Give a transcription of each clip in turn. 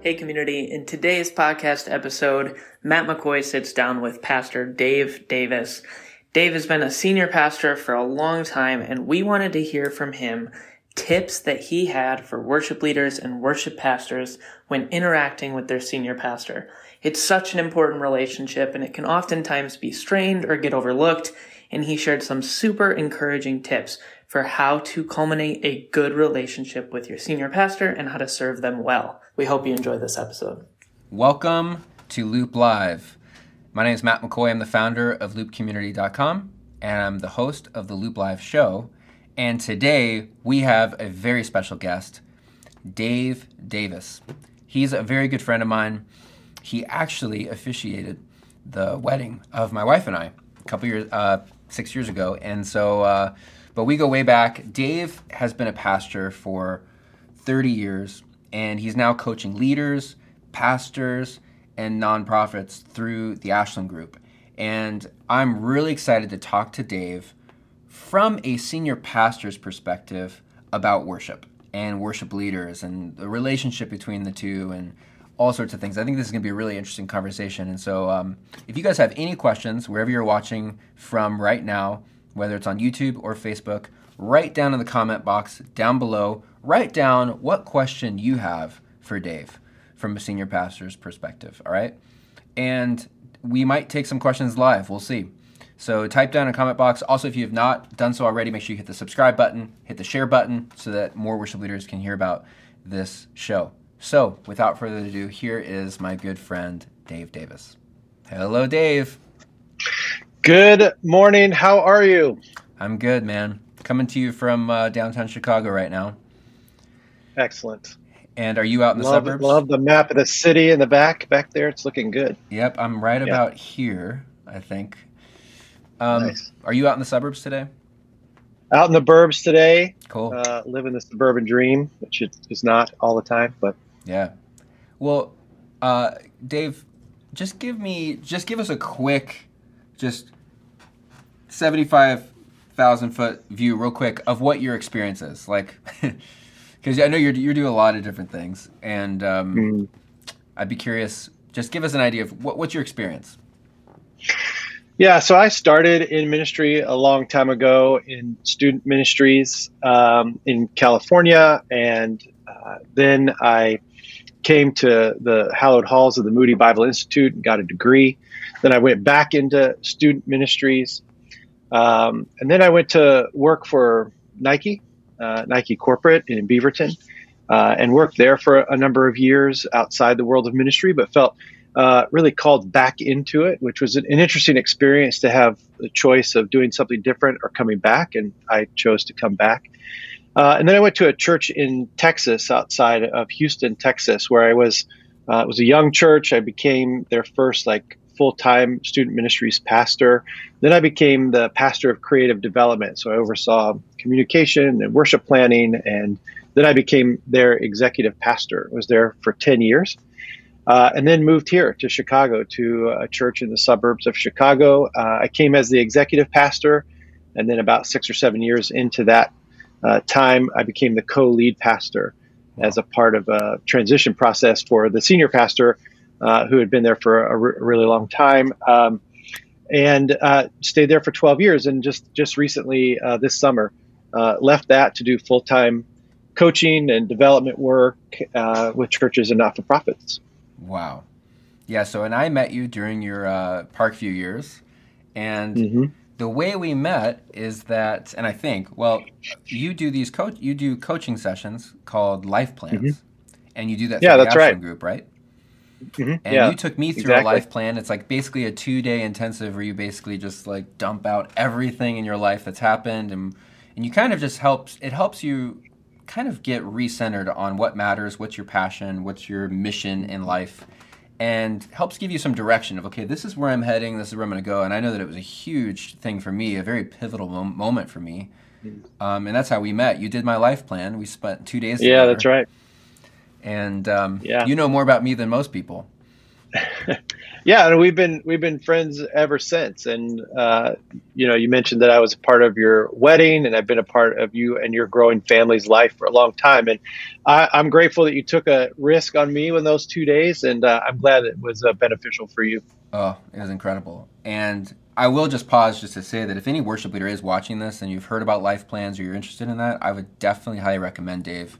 Hey, community. In today's podcast episode, Matt McCoy sits down with Pastor Dave Davis. Dave has been a senior pastor for a long time, and we wanted to hear from him tips that he had for worship leaders and worship pastors when interacting with their senior pastor. It's such an important relationship, and it can oftentimes be strained or get overlooked, and he shared some super encouraging tips for how to culminate a good relationship with your senior pastor and how to serve them well. We hope you enjoy this episode. Welcome to Loop Live. My name is Matt McCoy. I'm the founder of loopcommunity.com and I'm the host of the Loop Live show. And today we have a very special guest, Dave Davis. He's a very good friend of mine. He actually officiated the wedding of my wife and I a couple years, uh, six years ago. And so, uh, but we go way back. Dave has been a pastor for 30 years and he's now coaching leaders, pastors, and nonprofits through the Ashland Group. And I'm really excited to talk to Dave from a senior pastor's perspective about worship and worship leaders and the relationship between the two and all sorts of things. I think this is going to be a really interesting conversation. And so, um, if you guys have any questions, wherever you're watching from right now, whether it's on YouTube or Facebook, write down in the comment box down below write down what question you have for Dave from a senior pastor's perspective, all right? And we might take some questions live. We'll see. So type down in comment box. Also, if you have not done so already, make sure you hit the subscribe button, hit the share button so that more worship leaders can hear about this show. So, without further ado, here is my good friend, Dave Davis. Hello, Dave. Good morning. How are you? I'm good, man. Coming to you from uh, downtown Chicago right now. Excellent. And are you out in the love, suburbs? Love the map of the city in the back. Back there, it's looking good. Yep, I'm right yeah. about here. I think. Um, nice. Are you out in the suburbs today? Out in the burbs today. Cool. Uh, living the suburban dream, which is not all the time, but yeah. Well, uh, Dave, just give me, just give us a quick, just seventy-five thousand foot view, real quick, of what your experience is like. because I know you're you do a lot of different things, and um, mm. I'd be curious. Just give us an idea of what, what's your experience. Yeah, so I started in ministry a long time ago in student ministries um, in California, and uh, then I came to the hallowed halls of the Moody Bible Institute and got a degree. Then I went back into student ministries, um, and then I went to work for Nike uh, Nike corporate in Beaverton, uh, and worked there for a number of years outside the world of ministry, but felt uh, really called back into it, which was an, an, interesting experience to have the choice of doing something different or coming back, and I chose to come back. Uh, and then I went to a church in Texas, outside of Houston, Texas, where I was. Uh, it was a young church. I became their first like full time student ministries pastor. Then I became the pastor of creative development. So I oversaw communication and worship planning. And then I became their executive pastor. I was there for 10 years. Uh, and then moved here to Chicago to a church in the suburbs of Chicago. Uh, I came as the executive pastor. And then about six or seven years into that uh, time, I became the co lead pastor as a part of a transition process for the senior pastor uh, who had been there for a, r- a really long time, um, and uh, stayed there for 12 years. And just just recently, uh, this summer, uh, left that to do full time coaching and development work uh, with churches and not for profits. Wow, yeah. So, and I met you during your Parkview years, and. Mm-hmm the way we met is that, and I think, well, you do these coach, you do coaching sessions called life plans, mm-hmm. and you do that. Yeah, that's right. Group, right? Mm-hmm. And yeah, you took me through exactly. a life plan. It's like basically a two day intensive where you basically just like dump out everything in your life that's happened and and you kind of just helps it helps you kind of get recentered on what matters, what's your passion, what's your mission in life, and helps give you some direction of okay, this is where I'm heading, this is where I'm going to go. And I know that it was a huge thing for me, a very pivotal mo- moment for me, mm-hmm. um, and that's how we met. You did my life plan. We spent two days. Yeah, together. that's right and um, yeah. you know more about me than most people. Yeah, and we've been we've been friends ever since. And uh, you know, you mentioned that I was a part of your wedding, and I've been a part of you and your growing family's life for a long time. And I, am grateful that you took a risk on me in those two days, and uh, I'm glad it was uh, beneficial for you. Oh, it was incredible. And I will just pause just to say that if any worship leader is watching this and you've heard about life plans or you're interested in that, I would definitely highly recommend Dave.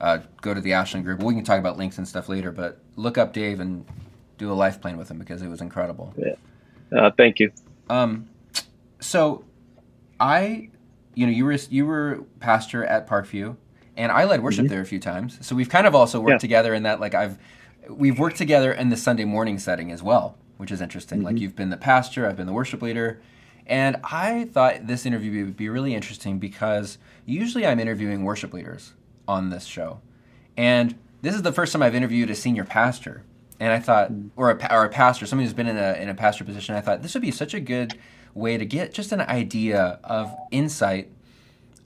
Uh, go to the Ashland group. We can talk about links and stuff later, but look up Dave and do a life plan with him because it was incredible. Yeah. Uh, thank you. Um, so I, you know, you were you were pastor at Parkview, and I led worship mm-hmm. there a few times. So we've kind of also worked yeah. together in that, like I've we've worked together in the Sunday morning setting as well, which is interesting. Mm-hmm. Like you've been the pastor, I've been the worship leader. And I thought this interview would be really interesting because usually I'm interviewing worship leaders on this show. And this is the first time I've interviewed a senior pastor and I thought, or a, or a pastor, somebody who's been in a in a pastor position. I thought this would be such a good way to get just an idea of insight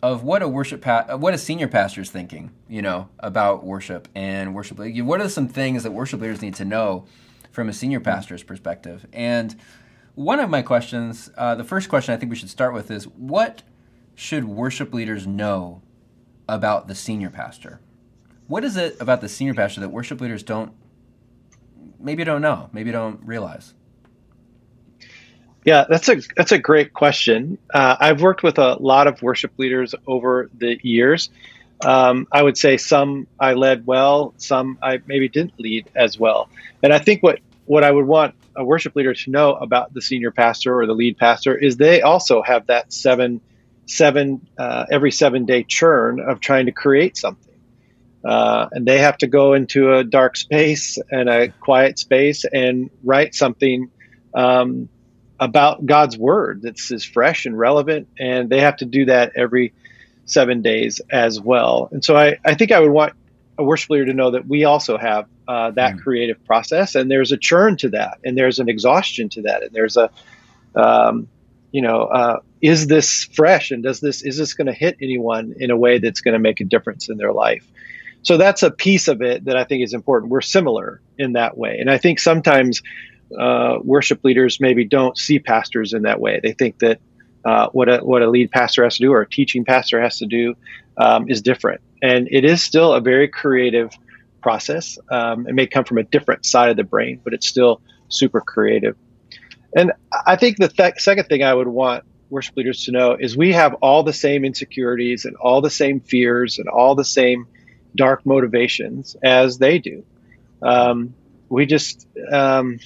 of what a worship pa- what a senior pastor is thinking, you know, about worship and worship. What are some things that worship leaders need to know from a senior pastor's perspective? And one of my questions, uh, the first question I think we should start with is what should worship leaders know about the senior pastor? What is it about the senior pastor that worship leaders don't maybe don't know, maybe don't realize? Yeah, that's a that's a great question. Uh, I've worked with a lot of worship leaders over the years. Um, I would say some I led well, some I maybe didn't lead as well. And I think what what I would want a worship leader to know about the senior pastor or the lead pastor is they also have that seven seven uh, every seven day churn of trying to create something. Uh, and they have to go into a dark space and a quiet space and write something um, about God's word that's as fresh and relevant. And they have to do that every seven days as well. And so I, I think I would want a worship leader to know that we also have uh, that mm. creative process, and there's a churn to that, and there's an exhaustion to that, and there's a, um, you know, uh, is this fresh, and does this is this going to hit anyone in a way that's going to make a difference in their life? So that's a piece of it that I think is important. We're similar in that way. And I think sometimes uh, worship leaders maybe don't see pastors in that way. They think that uh, what a what a lead pastor has to do or a teaching pastor has to do um, is different, and it is still a very creative process. Um, it may come from a different side of the brain, but it's still super creative. And I think the th- second thing I would want worship leaders to know is we have all the same insecurities and all the same fears and all the same dark motivations as they do. Um, we just um,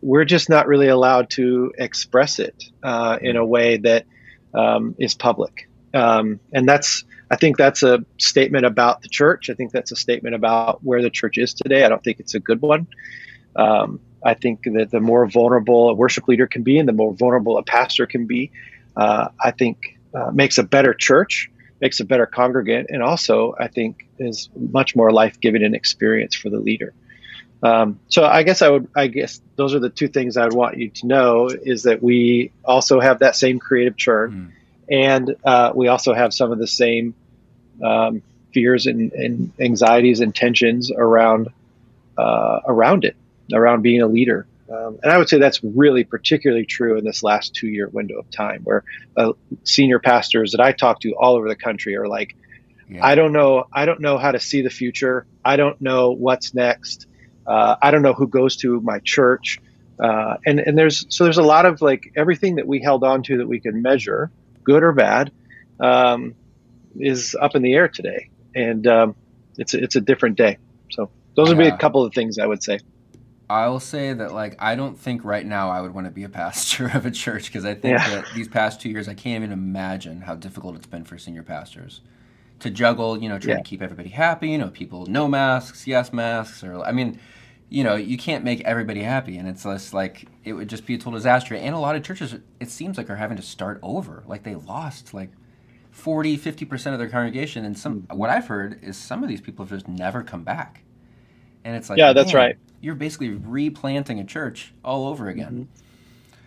we're just not really allowed to express it uh, in a way that um, is public, um, and that's I think that's a statement about the church. I think that's a statement about where the church is today. I don't think it's a good one. I think that the more vulnerable a worship leader can be, and the more vulnerable a pastor can be, uh, I think uh, makes a better church makes a better congregant, and also I think is much more life giving and experience for the leader. Um, so I guess I would, I guess those are the two things I would want you to know is that we also have that same creative churn, mm. and uh, we also have some of the same um, fears and, and, anxieties and tensions around uh, around it, around being a leader. Um, and I would say that's really particularly true in this last two year window of time where uh, senior pastors that I talk to all over the country are like, yeah. I don't know. I don't know how to see the future. I don't know what's next. Uh, I don't know who goes to my church. Uh, and, and there's, so there's a lot of like everything that we held on to that we could measure, good or bad, um, is up in the air today. And, um, it's, a, it's a different day. So those yeah. would be a couple of things I would say. I'll say that like I don't think right now I would want to be a pastor of a church because I think yeah. that these past two years I can't even imagine how difficult it's been for senior pastors to juggle, you know, trying yeah. to keep everybody happy, you know, people no masks, yes masks, or I mean, you know, you can't make everybody happy, and it's just like it would just be a total disaster. And a lot of churches, it seems like are having to start over, like they lost like 40, 50 percent of their congregation, and some mm-hmm. what I've heard is some of these people have just never come back, and it's like yeah, that's right you're basically replanting a church all over again. Mm-hmm.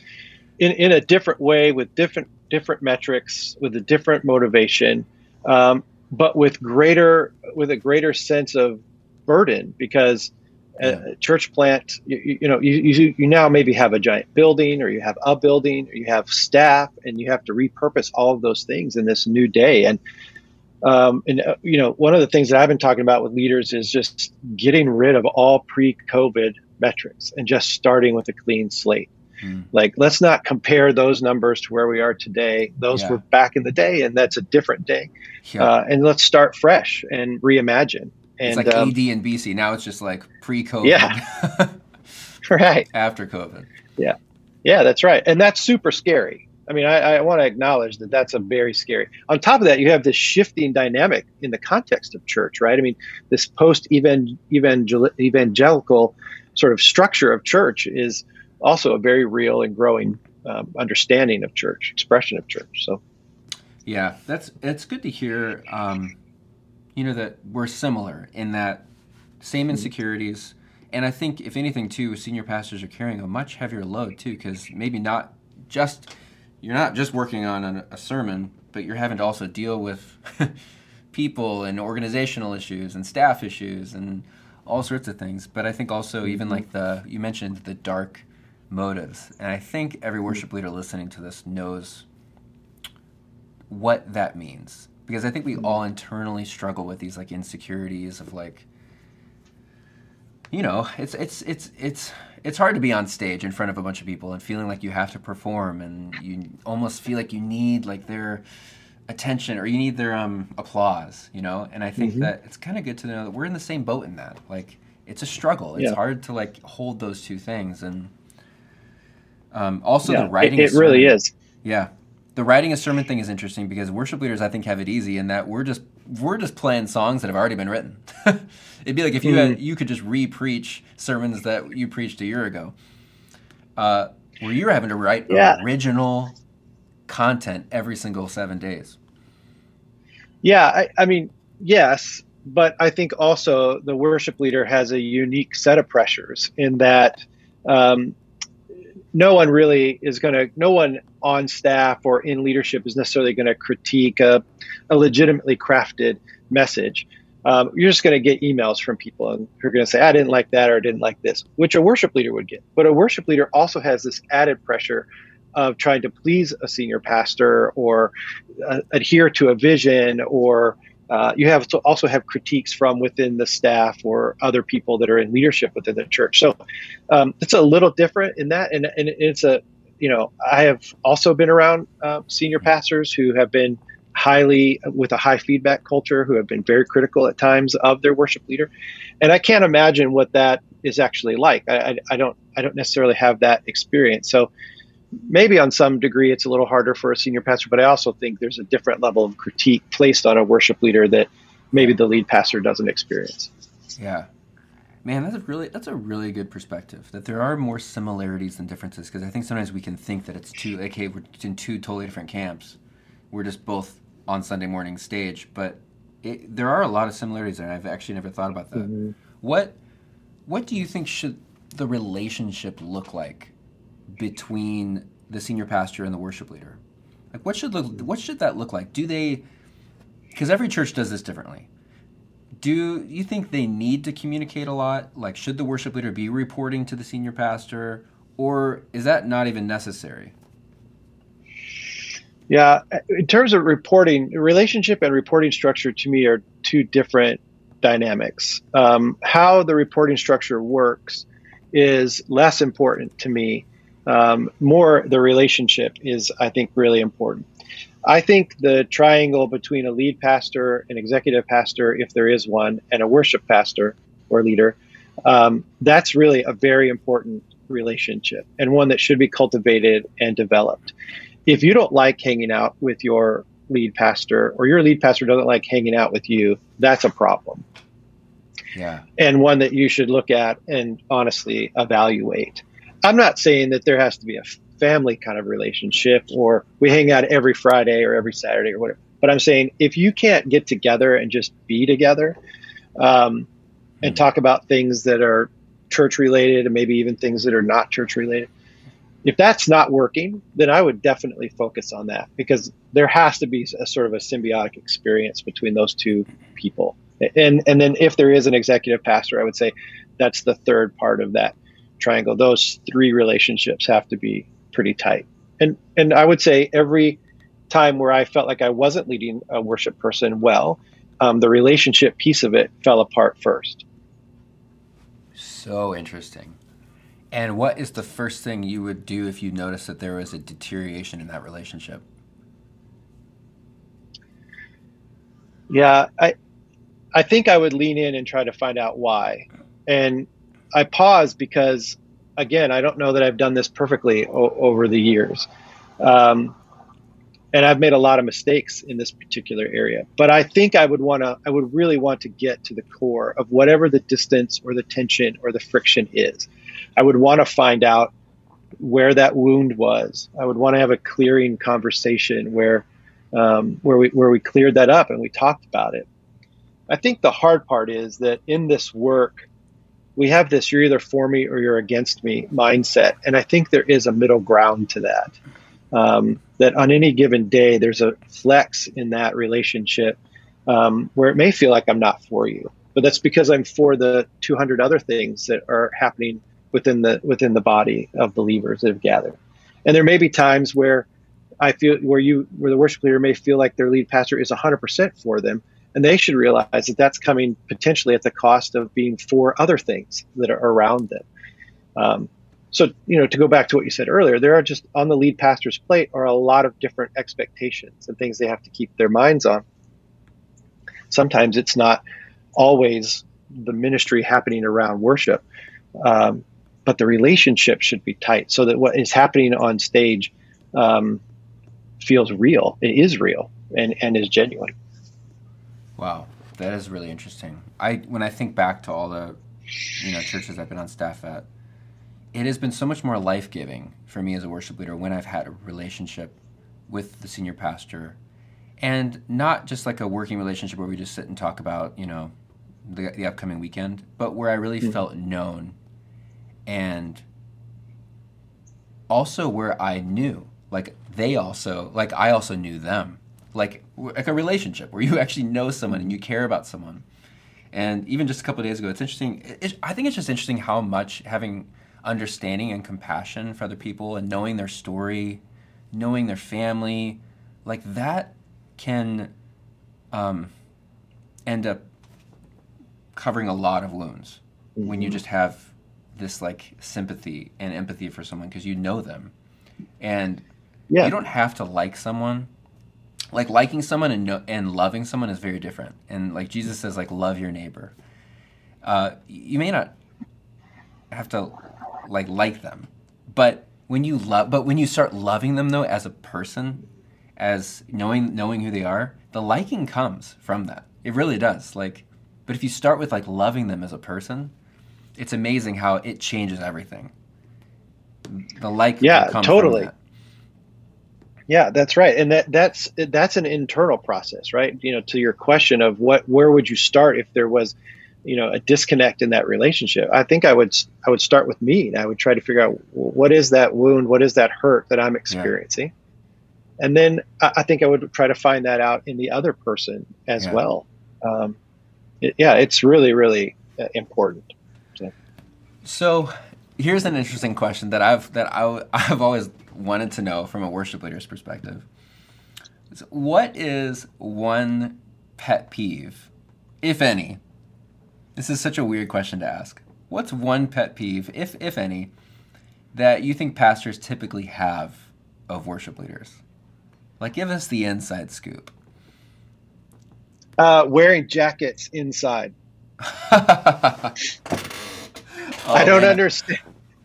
In in a different way with different different metrics with a different motivation, um, but with greater with a greater sense of burden because yeah. a church plant you, you know you, you, you now maybe have a giant building or you have a building or you have staff and you have to repurpose all of those things in this new day and um, and uh, you know one of the things that i've been talking about with leaders is just getting rid of all pre-covid metrics and just starting with a clean slate mm. like let's not compare those numbers to where we are today those yeah. were back in the day and that's a different day yeah. uh, and let's start fresh and reimagine and, it's like um, AD and BC. Now it's just like pre-COVID. Yeah. right. After COVID. Yeah. Yeah, that's right. And that's super scary. I mean, I, I want to acknowledge that that's a very scary. On top of that, you have this shifting dynamic in the context of church, right? I mean, this post evangelical sort of structure of church is also a very real and growing um, understanding of church, expression of church. So, yeah, that's it's good to hear. Um, you know that we're similar in that same mm-hmm. insecurities and i think if anything too senior pastors are carrying a much heavier load too because maybe not just you're not just working on a, a sermon but you're having to also deal with people and organizational issues and staff issues and all sorts of things. But i think also even mm-hmm. like the you mentioned the dark motives. And i think every worship leader listening to this knows what that means. Because I think we all internally struggle with these like insecurities of like you know, it's it's it's it's it's hard to be on stage in front of a bunch of people and feeling like you have to perform and you almost feel like you need like their attention or you need their um, applause, you know? And I think mm-hmm. that it's kind of good to know that we're in the same boat in that. Like it's a struggle. It's yeah. hard to like hold those two things and um, also yeah, the writing. It, it really is. Yeah, the writing a sermon thing is interesting because worship leaders I think have it easy in that we're just we're just playing songs that have already been written. It'd be like if you had you could just re-preach sermons that you preached a year ago, uh, where you're having to write yeah. original content every single seven days. Yeah, I, I mean, yes, but I think also the worship leader has a unique set of pressures in that um, no one really is going to, no one on staff or in leadership is necessarily going to critique a, a, legitimately crafted message. Um, you're just going to get emails from people and who are going to say, I didn't like that or I didn't like this, which a worship leader would get. But a worship leader also has this added pressure of trying to please a senior pastor or uh, adhere to a vision or uh, you have to also have critiques from within the staff or other people that are in leadership within the church. So um, it's a little different in that, and, and it's a you know I have also been around uh, senior pastors who have been highly with a high feedback culture who have been very critical at times of their worship leader, and I can't imagine what that is actually like. I, I, I don't I don't necessarily have that experience. So maybe on some degree it's a little harder for a senior pastor, but I also think there's a different level of critique placed on a worship leader that maybe the lead pastor doesn't experience. Yeah. Man, that's a really that's a really good perspective. That there are more similarities than differences because I think sometimes we can think that it's two okay, we're in two totally different camps. We're just both on Sunday morning stage, but it, there are a lot of similarities there. I've actually never thought about that. Mm-hmm. What what do you think should the relationship look like between the senior pastor and the worship leader? Like, what should look, what should that look like? Do they? Because every church does this differently. Do you think they need to communicate a lot? Like, should the worship leader be reporting to the senior pastor, or is that not even necessary? Yeah, in terms of reporting, relationship and reporting structure to me are two different dynamics. Um, how the reporting structure works is less important to me um, more the relationship is, I think, really important. I think the triangle between a lead pastor, an executive pastor, if there is one, and a worship pastor or leader, um, that's really a very important relationship and one that should be cultivated and developed. If you don't like hanging out with your lead pastor or your lead pastor doesn't like hanging out with you, that's a problem. Yeah. And one that you should look at and honestly evaluate. I'm not saying that there has to be a family kind of relationship or we hang out every Friday or every Saturday or whatever. But I'm saying if you can't get together and just be together um, and talk about things that are church related and maybe even things that are not church related, if that's not working, then I would definitely focus on that because there has to be a sort of a symbiotic experience between those two people. And and then if there is an executive pastor, I would say that's the third part of that triangle. Those three relationships have to be pretty tight. And and I would say every time where I felt like I wasn't leading a worship person well, um, the relationship piece of it fell apart first. So interesting. And what is the first thing you would do if you noticed that there was a deterioration in that relationship? Yeah, I I think I would lean in and try to find out why. And I pause because again, I don't know that I've done this perfectly o- over the years. Um, and I've made a lot of mistakes in this particular area. But I think I would want to, I would really want to get to the core of whatever the distance or the tension or the friction is. I would want to find out where that wound was. I would want to have a clearing conversation where, um, where we where we cleared that up and we talked about it. I think the hard part is that in this work, we have this you're either for me or you're against me mindset, and I think there is a middle ground to that. Um, that on any given day, there's a flex in that relationship um, where it may feel like I'm not for you, but that's because I'm for the 200 other things that are happening within the within the body of believers that have gathered. And there may be times where I feel where you where the worship leader may feel like their lead pastor is 100% for them, and they should realize that that's coming potentially at the cost of being for other things that are around them. Um, so, you know, to go back to what you said earlier, there are just on the lead pastor's plate are a lot of different expectations and things they have to keep their minds on. Sometimes it's not always the ministry happening around worship, um, but the relationship should be tight so that what is happening on stage um, feels real. It is real and, and is genuine. Wow, that is really interesting. I when I think back to all the you know churches I've been on staff at, it has been so much more life giving for me as a worship leader when I've had a relationship with the senior pastor, and not just like a working relationship where we just sit and talk about you know the, the upcoming weekend, but where I really mm-hmm. felt known, and also where I knew like they also like I also knew them like like a relationship where you actually know someone and you care about someone. And even just a couple days ago, it's interesting. It, I think it's just interesting how much having understanding and compassion for other people and knowing their story, knowing their family, like that can um, end up covering a lot of wounds mm-hmm. when you mm-hmm. just have this like sympathy and empathy for someone because you know them and yeah. you don't have to like someone like liking someone and no, and loving someone is very different. And like Jesus says, like love your neighbor. Uh, you may not have to like like them, but when you love, but when you start loving them though as a person, as knowing knowing who they are, the liking comes from that. It really does. Like, but if you start with like loving them as a person, it's amazing how it changes everything. The like, yeah, totally. Yeah, that's right, and that that's that's an internal process, right? You know, to your question of what where would you start if there was, you know, a disconnect in that relationship? I think I would I would start with me. I would try to figure out what is that wound, what is that hurt that I'm experiencing, yeah. and then I, I, think I would try to find that out in the other person as yeah. well. Um, it, yeah, it's really really uh, important. So. so here's an interesting question that I've that I, I've always wanted to know from a worship leader's perspective. So what is one pet peeve, if any? This is such a weird question to ask. What's one pet peeve, if if any, that you think pastors typically have of worship leaders? Like, give us the inside scoop. Uh, wearing jackets inside. oh, I don't man. understand.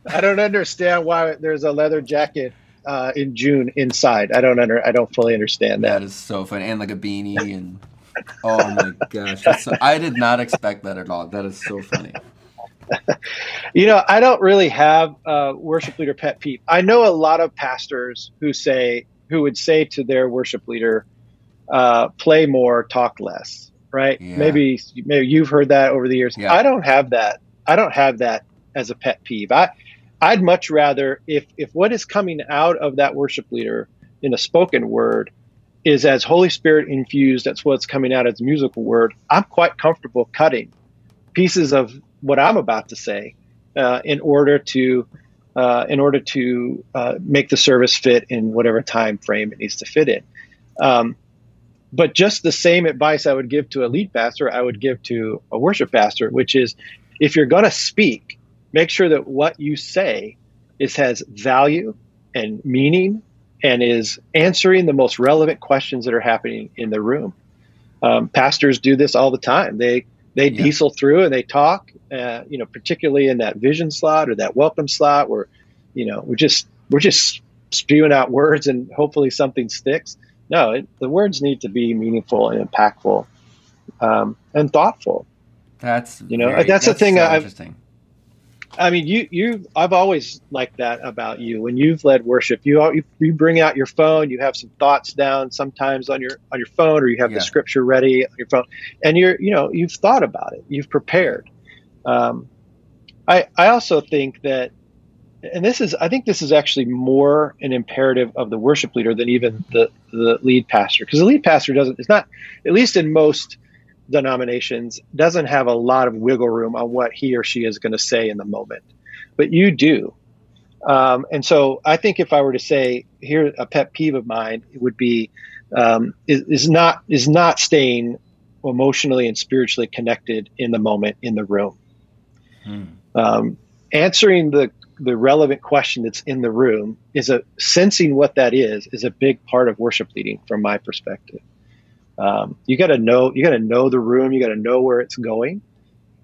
I don't understand why there's a leather jacket uh, in June inside. I don't under I don't fully understand that. That is so funny, and like a beanie and oh my gosh, so, I did not expect that at all. That is so funny. you know, I don't really have a worship leader pet peeve. I know a lot of pastors who say who would say to their worship leader, uh, "Play more, talk less." Right? Yeah. Maybe maybe you've heard that over the years. Yeah. I don't have that. I don't have that as a pet peeve. I I'd much rather if if what is coming out of that worship leader in a spoken word is as Holy Spirit infused, that's what's coming out as musical word. I'm quite comfortable cutting pieces of what I'm about to say uh, in order to uh, in order to uh, make the service fit in whatever time frame it needs to fit in. Um, but just the same advice I would give to a lead pastor, I would give to a worship pastor, which is if you're going to speak, make sure that what you say is has value and meaning and is answering the most relevant questions that are happening in the room. Um, pastors do this all the time. They they yeah. diesel through and they talk, uh, you know, particularly in that vision slot or that welcome slot where, you know, we're just we're just spewing out words and hopefully something sticks. No, it, the words need to be meaningful and impactful um, and thoughtful. That's you know very, that's, that's the thing. So I, interesting. I mean, you you I've always liked that about you. When you've led worship, you you bring out your phone, you have some thoughts down sometimes on your on your phone, or you have yeah. the scripture ready on your phone, and you're you know you've thought about it, you've prepared. Um, I I also think that, and this is I think this is actually more an imperative of the worship leader than even the the lead pastor, because the lead pastor doesn't. It's not at least in most denominations doesn't have a lot of wiggle room on what he or she is going to say in the moment, but you do. Um, and so I think if I were to say here a pet peeve of mine, it would be um, is, is not is not staying emotionally and spiritually connected in the moment in the room. Hmm. Um, answering the the relevant question that's in the room is a sensing what that is is a big part of worship leading from my perspective. Um, you got to know you got to know the room. You got to know where it's going,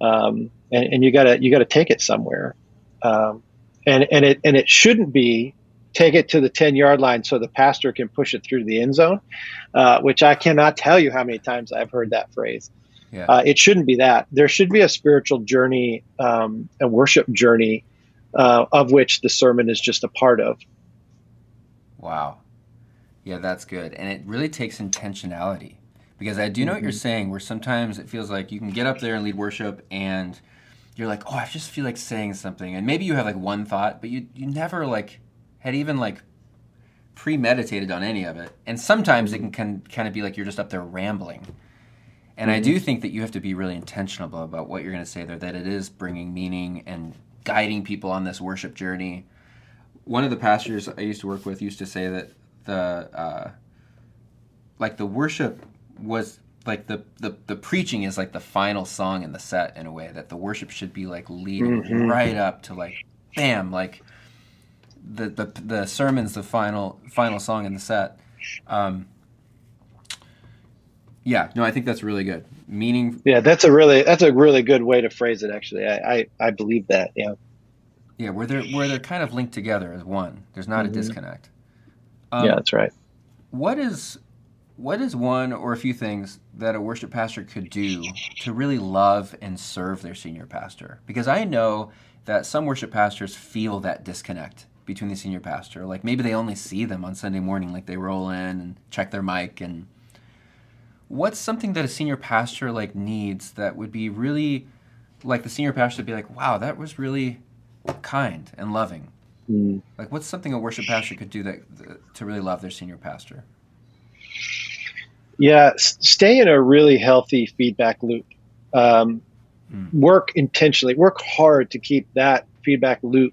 um, and, and, you got to you got to take it somewhere. Um, and and it and it shouldn't be take it to the ten yard line so the pastor can push it through the end zone, uh, which I cannot tell you how many times I've heard that phrase. Yeah. Uh, it shouldn't be that. There should be a spiritual journey, um, a worship journey, uh, of which the sermon is just a part of. Wow. Yeah, that's good. And it really takes intentionality because I do know mm-hmm. what you're mm-hmm. saying. Where sometimes it feels like you can get up there and lead worship, and you're like, oh, I just feel like saying something, and maybe you have like one thought, but you you never like had even like premeditated on any of it. And sometimes it can, can kind of be like you're just up there rambling. And mm-hmm. I do think that you have to be really intentional about what you're going to say there, that it is bringing meaning and guiding people on this worship journey. One of the pastors I used to work with used to say that the uh, like the worship was like the, the the preaching is like the final song in the set in a way that the worship should be like leading mm-hmm. right up to like bam like the the the sermon's the final final song in the set. Um yeah no i think that's really good. Meaning yeah that's a really that's a really good way to phrase it actually. I i, I believe that yeah. Yeah where they're where they're kind of linked together as one. There's not mm-hmm. a disconnect. Um, yeah that's right. What is what is one or a few things that a worship pastor could do to really love and serve their senior pastor? Because I know that some worship pastors feel that disconnect between the senior pastor. Like maybe they only see them on Sunday morning, like they roll in and check their mic. And what's something that a senior pastor like needs that would be really like the senior pastor would be like, wow, that was really kind and loving. Mm. Like what's something a worship pastor could do that to really love their senior pastor? Yeah, stay in a really healthy feedback loop. Um, mm. Work intentionally, work hard to keep that feedback loop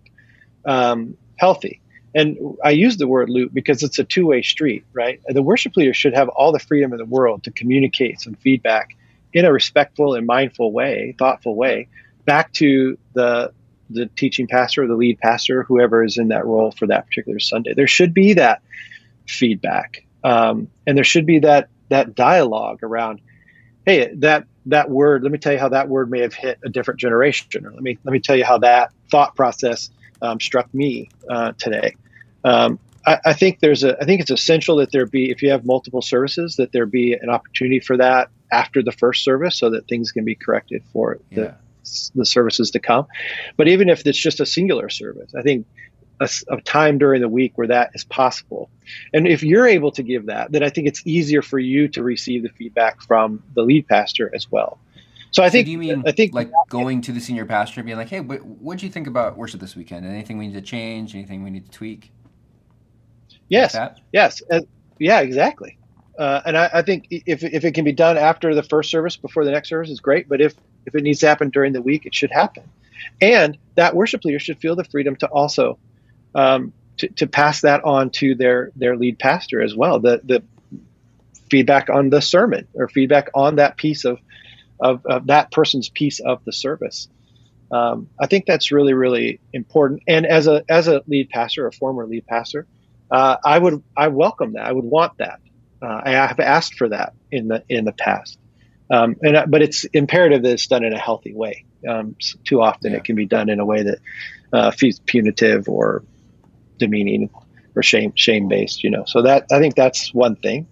um, healthy. And I use the word loop because it's a two way street, right? The worship leader should have all the freedom in the world to communicate some feedback in a respectful and mindful way, thoughtful way, back to the the teaching pastor or the lead pastor, whoever is in that role for that particular Sunday. There should be that feedback, um, and there should be that that dialogue around, hey, that that word. Let me tell you how that word may have hit a different generation, or let me let me tell you how that thought process um, struck me uh, today. Um, I, I, think there's a. I think it's essential that there be, if you have multiple services, that there be an opportunity for that after the first service, so that things can be corrected for yeah. the the services to come. But even if it's just a singular service, I think a, a, time during the week where that is possible. And if you're able to give that, then I think it's easier for you to receive the feedback from the lead pastor as well. So I so think. Do you mean I think like going to the senior pastor and being like, "Hey, what did you think about worship this weekend? Anything we need to change? Anything we need to tweak?" Yes. Like yes. Uh, yeah. Exactly. Uh, and I, I, think if if it can be done after the first service before the next service is great. But if If it needs to happen during the week, it should happen. And that worship leader should feel the freedom to also um, to, to pass that on to their their lead pastor as well. The the feedback on the sermon or feedback on that piece of of, of that person's piece of the service. Um, I think that's really really important. And as a as a lead pastor, a former lead pastor, uh, I would I welcome that. I would want that. Uh, I have asked for that in the in the past. Um, and uh, but it's imperative that it's done in a healthy way. Um, too often yeah. it can be done in a way that uh, feels punitive or demeaning or shame shame based. You know, so that I think that's one thing.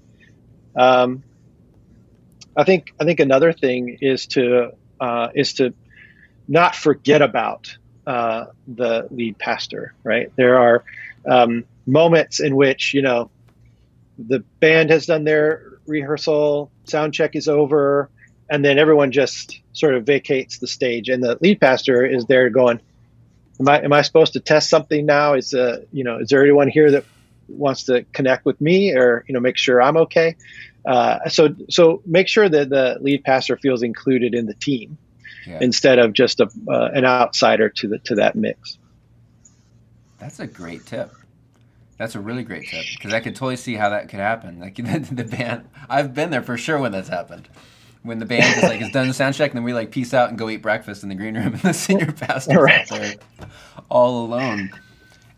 Um, I think I think another thing is to uh, is to not forget about uh, the lead pastor. Right, there are um, moments in which you know the band has done their rehearsal, sound check is over, and then everyone just sort of vacates the stage, and the lead pastor is there going, "Am I am I supposed to test something now? Is uh you know is there anyone here that wants to connect with me or you know make sure I'm okay?" Uh, so so make sure that the lead pastor feels included in the team yeah. instead of just a, uh, an outsider to the to that mix. That's a great tip. That's a really great tip because I could totally see how that could happen. Like the, the, band, I've been there for sure when that's happened. When the band is like is done the sound check, and then we like peace out and go eat breakfast in the green room, and the senior pastor right. there all alone.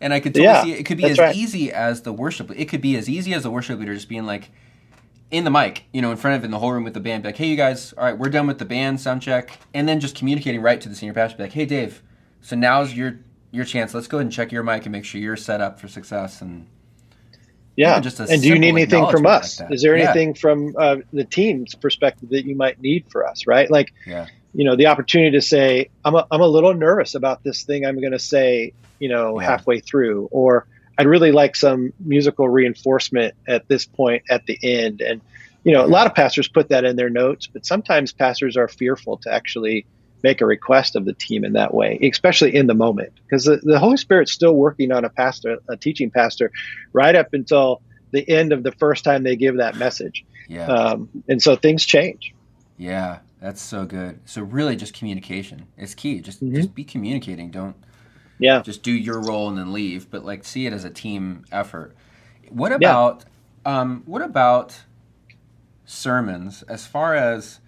And I could totally yeah, see it. it could be as right. easy as the worship. It could be as easy as the worship leader just being like in the mic, you know, in front of in the whole room with the band, be like, "Hey, you guys, all right, we're done with the band sound check," and then just communicating right to the senior pastor, be like, "Hey, Dave, so now's your your chance. Let's go ahead and check your mic and make sure you're set up for success and yeah. just and do you need anything from us? Like Is there anything yeah. from uh, the team's perspective that you might need for us? Right. Like, yeah. you know, the opportunity to say, I'm a, I'm a little nervous about this thing I'm going to say, you know, yeah. halfway through, or I'd really like some musical reinforcement at this point at the end. And, you know, a lot of pastors put that in their notes, but sometimes pastors are fearful to actually make a request of the team in that way, especially in the moment, because the, the Holy Spirit's still working on a pastor, a teaching pastor, right up until the end of the first time they give that message. Yeah. Um, and so things change. Yeah, that's so good. So really, just communication is key. Just mm-hmm. just be communicating. Don't yeah just do your role and then leave, but like see it as a team effort. What about yeah. um, what about sermons as far as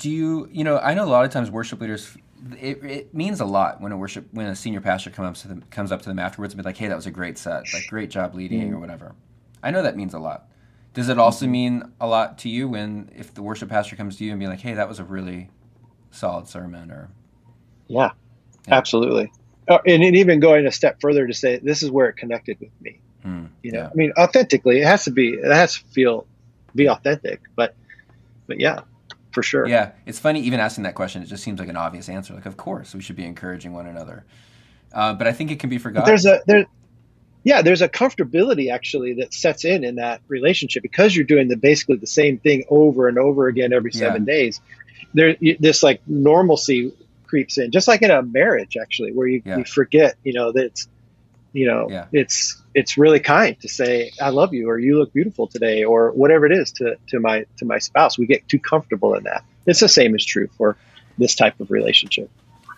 do you you know i know a lot of times worship leaders it, it means a lot when a worship when a senior pastor comes up to them comes up to them afterwards and be like hey that was a great set. Like great job leading mm. or whatever. I know that means a lot. Does it also mm-hmm. mean a lot to you when if the worship pastor comes to you and be like hey that was a really solid sermon or? Yeah, yeah. absolutely. Uh, and even going a step further to say this is where it connected with me. Mm, you know yeah. i mean authentically it has to be it has to feel be authentic but but yeah for sure. Yeah, it's funny even asking that question. It just seems like an obvious answer. Like, of course, we should be encouraging one another. Uh, but I think it can be forgotten. There's a there, yeah, there's a comfortability actually that sets in in that relationship because you're doing the basically the same thing over and over again every seven yeah. days. There, this like normalcy creeps in, just like in a marriage actually, where you, yeah. you forget, you know, that it's you know yeah. it's it's really kind to say i love you or you look beautiful today or whatever it is to to my to my spouse. We get too comfortable in that. It's the same is true for this type of relationship.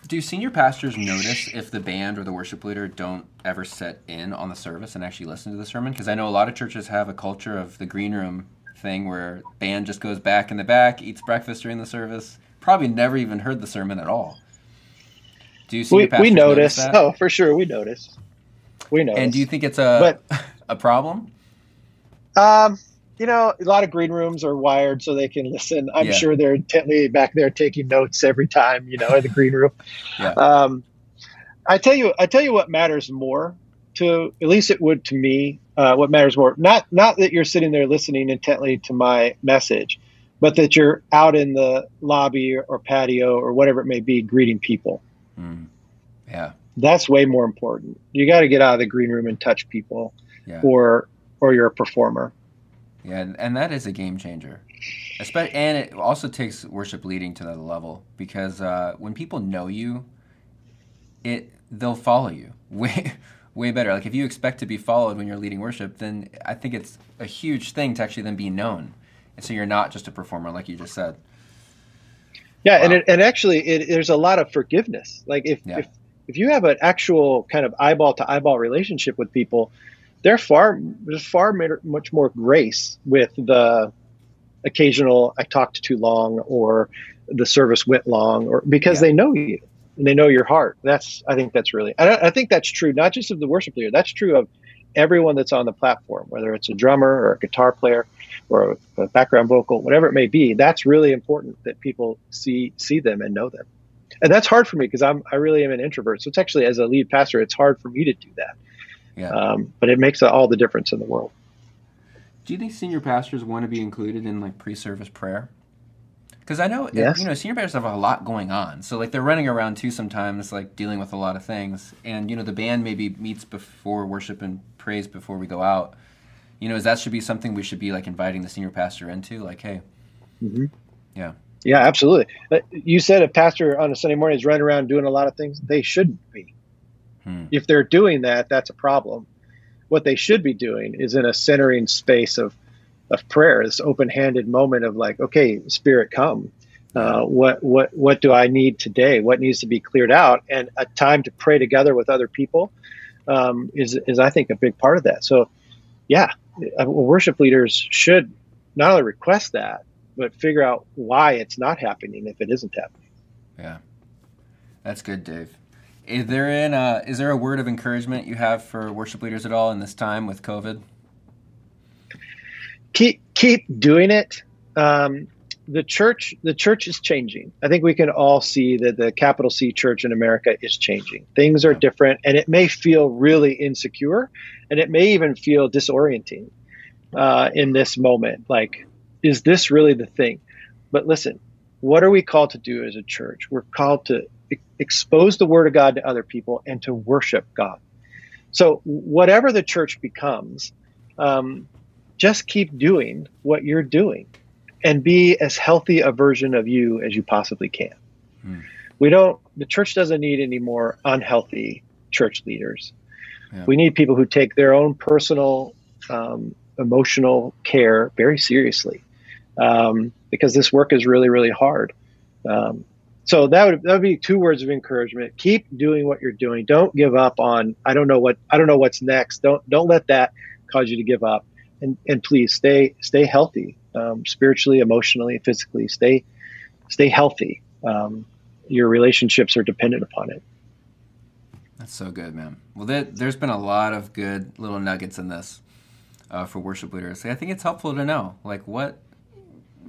Do senior pastors notice if the band or the worship leader don't ever sit in on the service and actually listen to the sermon? Because i know a lot of churches have a culture of the green room thing where band just goes back in the back eats breakfast during the service. Probably never even heard the sermon at all. Do you see we, we notice, notice. oh for sure we notice we know. And do you think it's a but, a problem? Um, you know, a lot of green rooms are wired so they can listen. I'm yeah. sure they're intently back there taking notes every time, you know, in the green room. yeah. Um, I tell you, I tell you what matters more to, at least it would to me, uh, what matters more, not, not that you're sitting there listening intently to my message, but that you're out in the lobby or patio or whatever it may be, greeting people. Mm. Yeah that's way more important. You got to get out of the green room and touch people, yeah. or or you're a performer. Yeah, and that is a game changer. And it also takes worship leading to another level because uh, when people know you, it they'll follow you way way better. Like if you expect to be followed when you're leading worship, then I think it's a huge thing to actually then be known, and so you're not just a performer like you just said. Yeah, wow. and it, and actually, it, there's a lot of forgiveness. Like if, yeah. if if you have an actual kind of eyeball to eyeball relationship with people, there far there's far much more grace with the occasional I talked too long or the service went long or because yeah. they know you and they know your heart. That's I think that's really I, I think that's true not just of the worship leader. That's true of everyone that's on the platform, whether it's a drummer or a guitar player or a background vocal, whatever it may be. That's really important that people see see them and know them. And that's hard for me because I'm I really am an introvert. So it's actually as a lead pastor, it's hard for me to do that. Yeah. Um, but it makes all the difference in the world. Do you think senior pastors want to be included in like pre-service prayer? Because I know yes. you know senior pastors have a lot going on, so like they're running around too sometimes, like dealing with a lot of things. And you know the band maybe meets before worship and praise before we go out. You know, is that should be something we should be like inviting the senior pastor into? Like, hey, mm-hmm. yeah, yeah, absolutely. Uh, you said a pastor on a Sunday morning is running around doing a lot of things. They shouldn't be. Hmm. If they're doing that, that's a problem. What they should be doing is in a centering space of of prayer, this open-handed moment of like, okay, Spirit, come. Uh, what what what do I need today? What needs to be cleared out? And a time to pray together with other people um, is is I think a big part of that. So, yeah, uh, worship leaders should not only request that, but figure out why it's not happening if it isn't happening. Yeah, that's good, Dave. Is there in a, is there a word of encouragement you have for worship leaders at all in this time with COVID? Keep keep doing it. Um, the church the church is changing. I think we can all see that the capital C church in America is changing. Things are different, and it may feel really insecure, and it may even feel disorienting uh, in this moment. Like, is this really the thing? But listen, what are we called to do as a church? We're called to expose the word of God to other people and to worship God. So, whatever the church becomes, um, just keep doing what you're doing and be as healthy a version of you as you possibly can. Hmm. We don't, the church doesn't need any more unhealthy church leaders. Yeah. We need people who take their own personal, um, emotional care very seriously um, because this work is really, really hard. Um, so that would that would be two words of encouragement. Keep doing what you're doing. Don't give up on. I don't know what I don't know what's next. Don't don't let that cause you to give up. And and please stay stay healthy, um, spiritually, emotionally, physically. Stay stay healthy. Um, your relationships are dependent upon it. That's so good, man. Well, there, has been a lot of good little nuggets in this uh, for worship leaders. I think it's helpful to know, like, what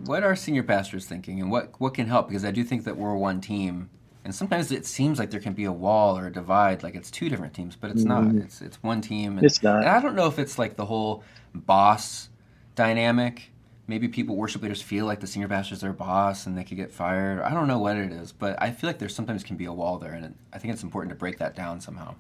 what are senior pastors thinking, and what what can help? Because I do think that we're one team, and sometimes it seems like there can be a wall or a divide, like it's two different teams, but it's mm-hmm. not. It's it's one team. And, it's not. And I don't know if it's like the whole boss dynamic. Maybe people, worship leaders, feel like the senior pastor is their boss and they could get fired. I don't know what it is, but I feel like there sometimes can be a wall there, and it, I think it's important to break that down somehow.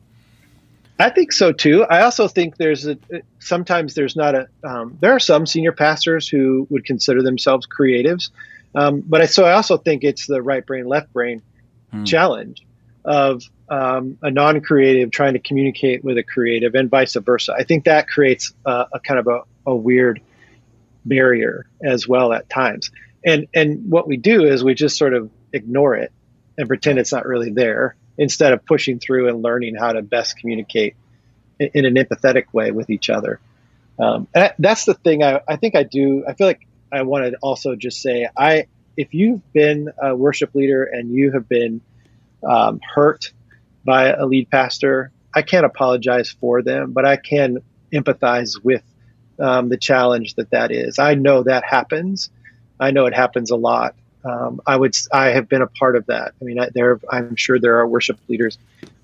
I think so too. I also think there's a sometimes there's not a um, there are some senior pastors who would consider themselves creatives, um, but I, so I also think it's the right brain left brain hmm. challenge of um, a non-creative trying to communicate with a creative and vice versa. I think that creates a, a kind of a, a weird barrier as well at times. And and what we do is we just sort of ignore it and pretend it's not really there instead of pushing through and learning how to best communicate in, in an empathetic way with each other. Um, that's the thing I, I think I do. I feel like I want to also just say, I, if you've been a worship leader and you have been um, hurt by a lead pastor, I can't apologize for them, but I can empathize with um, the challenge that that is. I know that happens. I know it happens a lot um, I would I have been a part of that. I mean, I, there I'm sure there are worship leaders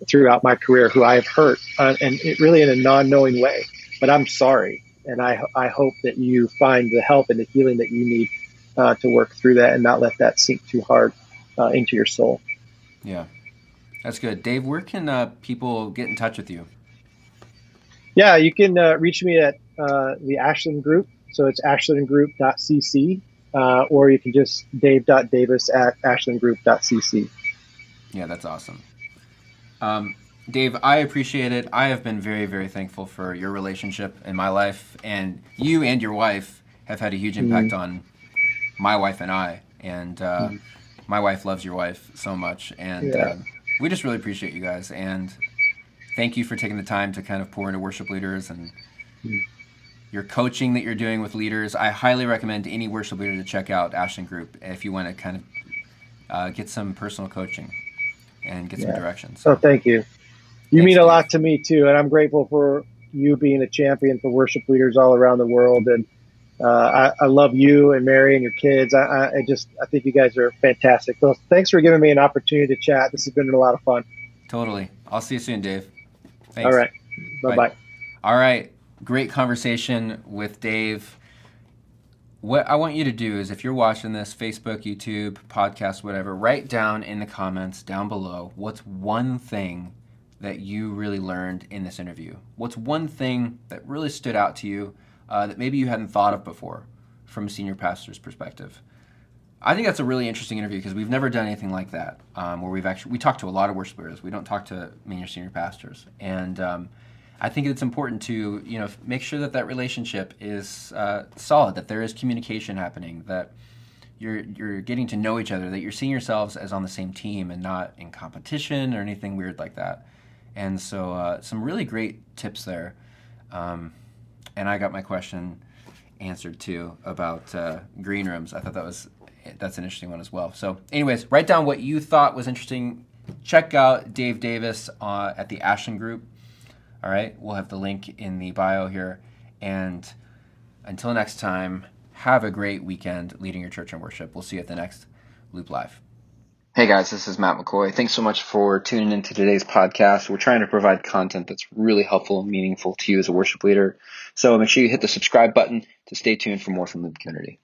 throughout my career who I have hurt, uh, and it really in a non-knowing way. But I'm sorry, and I I hope that you find the help and the healing that you need uh, to work through that and not let that sink too hard uh, into your soul. Yeah, that's good, Dave. Where can uh, people get in touch with you? Yeah, you can uh, reach me at uh, the Ashland Group. So it's ashlandgroup.cc uh, or you can just dave.davis at ashlandgroup.cc. Yeah, that's awesome. Um, Dave, I appreciate it. I have been very, very thankful for your relationship in my life, and you and your wife have had a huge impact mm-hmm. on my wife and I. And uh, mm-hmm. my wife loves your wife so much, and yeah. um, we just really appreciate you guys. And thank you for taking the time to kind of pour into worship leaders and mm. Your coaching that you're doing with leaders. I highly recommend any worship leader to check out Ashland Group if you want to kind of uh, get some personal coaching and get yeah. some direction. So, oh, thank you. You Thanks, mean a lot to me too, and I'm grateful for you being a champion for worship leaders all around the world. And uh, I, I, love you and Mary and your kids. I, I, just I think you guys are fantastic. So thanks for giving me an opportunity to chat. This has been a lot of fun. Totally. I'll see you soon, Dave. Thanks. All right. Bye bye. All right. Great conversation with Dave. What I want you to do is if you're watching this, Facebook, YouTube, podcast, whatever, write down in the comments down below what's one thing that you really learned in this interview? What's one thing that really stood out to you uh, that maybe you hadn't thought of before from a senior pastor's perspective? I think that's a really interesting interview because we've never done anything like that, um, where we've actually we talk to a lot of worship leaders. We don't talk to many senior pastors, and um, I think it's important to you know make sure that that relationship is uh, solid, that there is communication happening, that you're you're getting to know each other, that you're seeing yourselves as on the same team and not in competition or anything weird like that. And so, uh, some really great tips there. Um, and I got my question answered too about uh, green rooms. I thought that was that's an interesting one as well. So, anyways, write down what you thought was interesting. Check out Dave Davis uh, at the Ashland Group. All right, we'll have the link in the bio here. And until next time, have a great weekend leading your church in worship. We'll see you at the next Loop Live. Hey guys, this is Matt McCoy. Thanks so much for tuning into today's podcast. We're trying to provide content that's really helpful and meaningful to you as a worship leader. So make sure you hit the subscribe button to stay tuned for more from the community.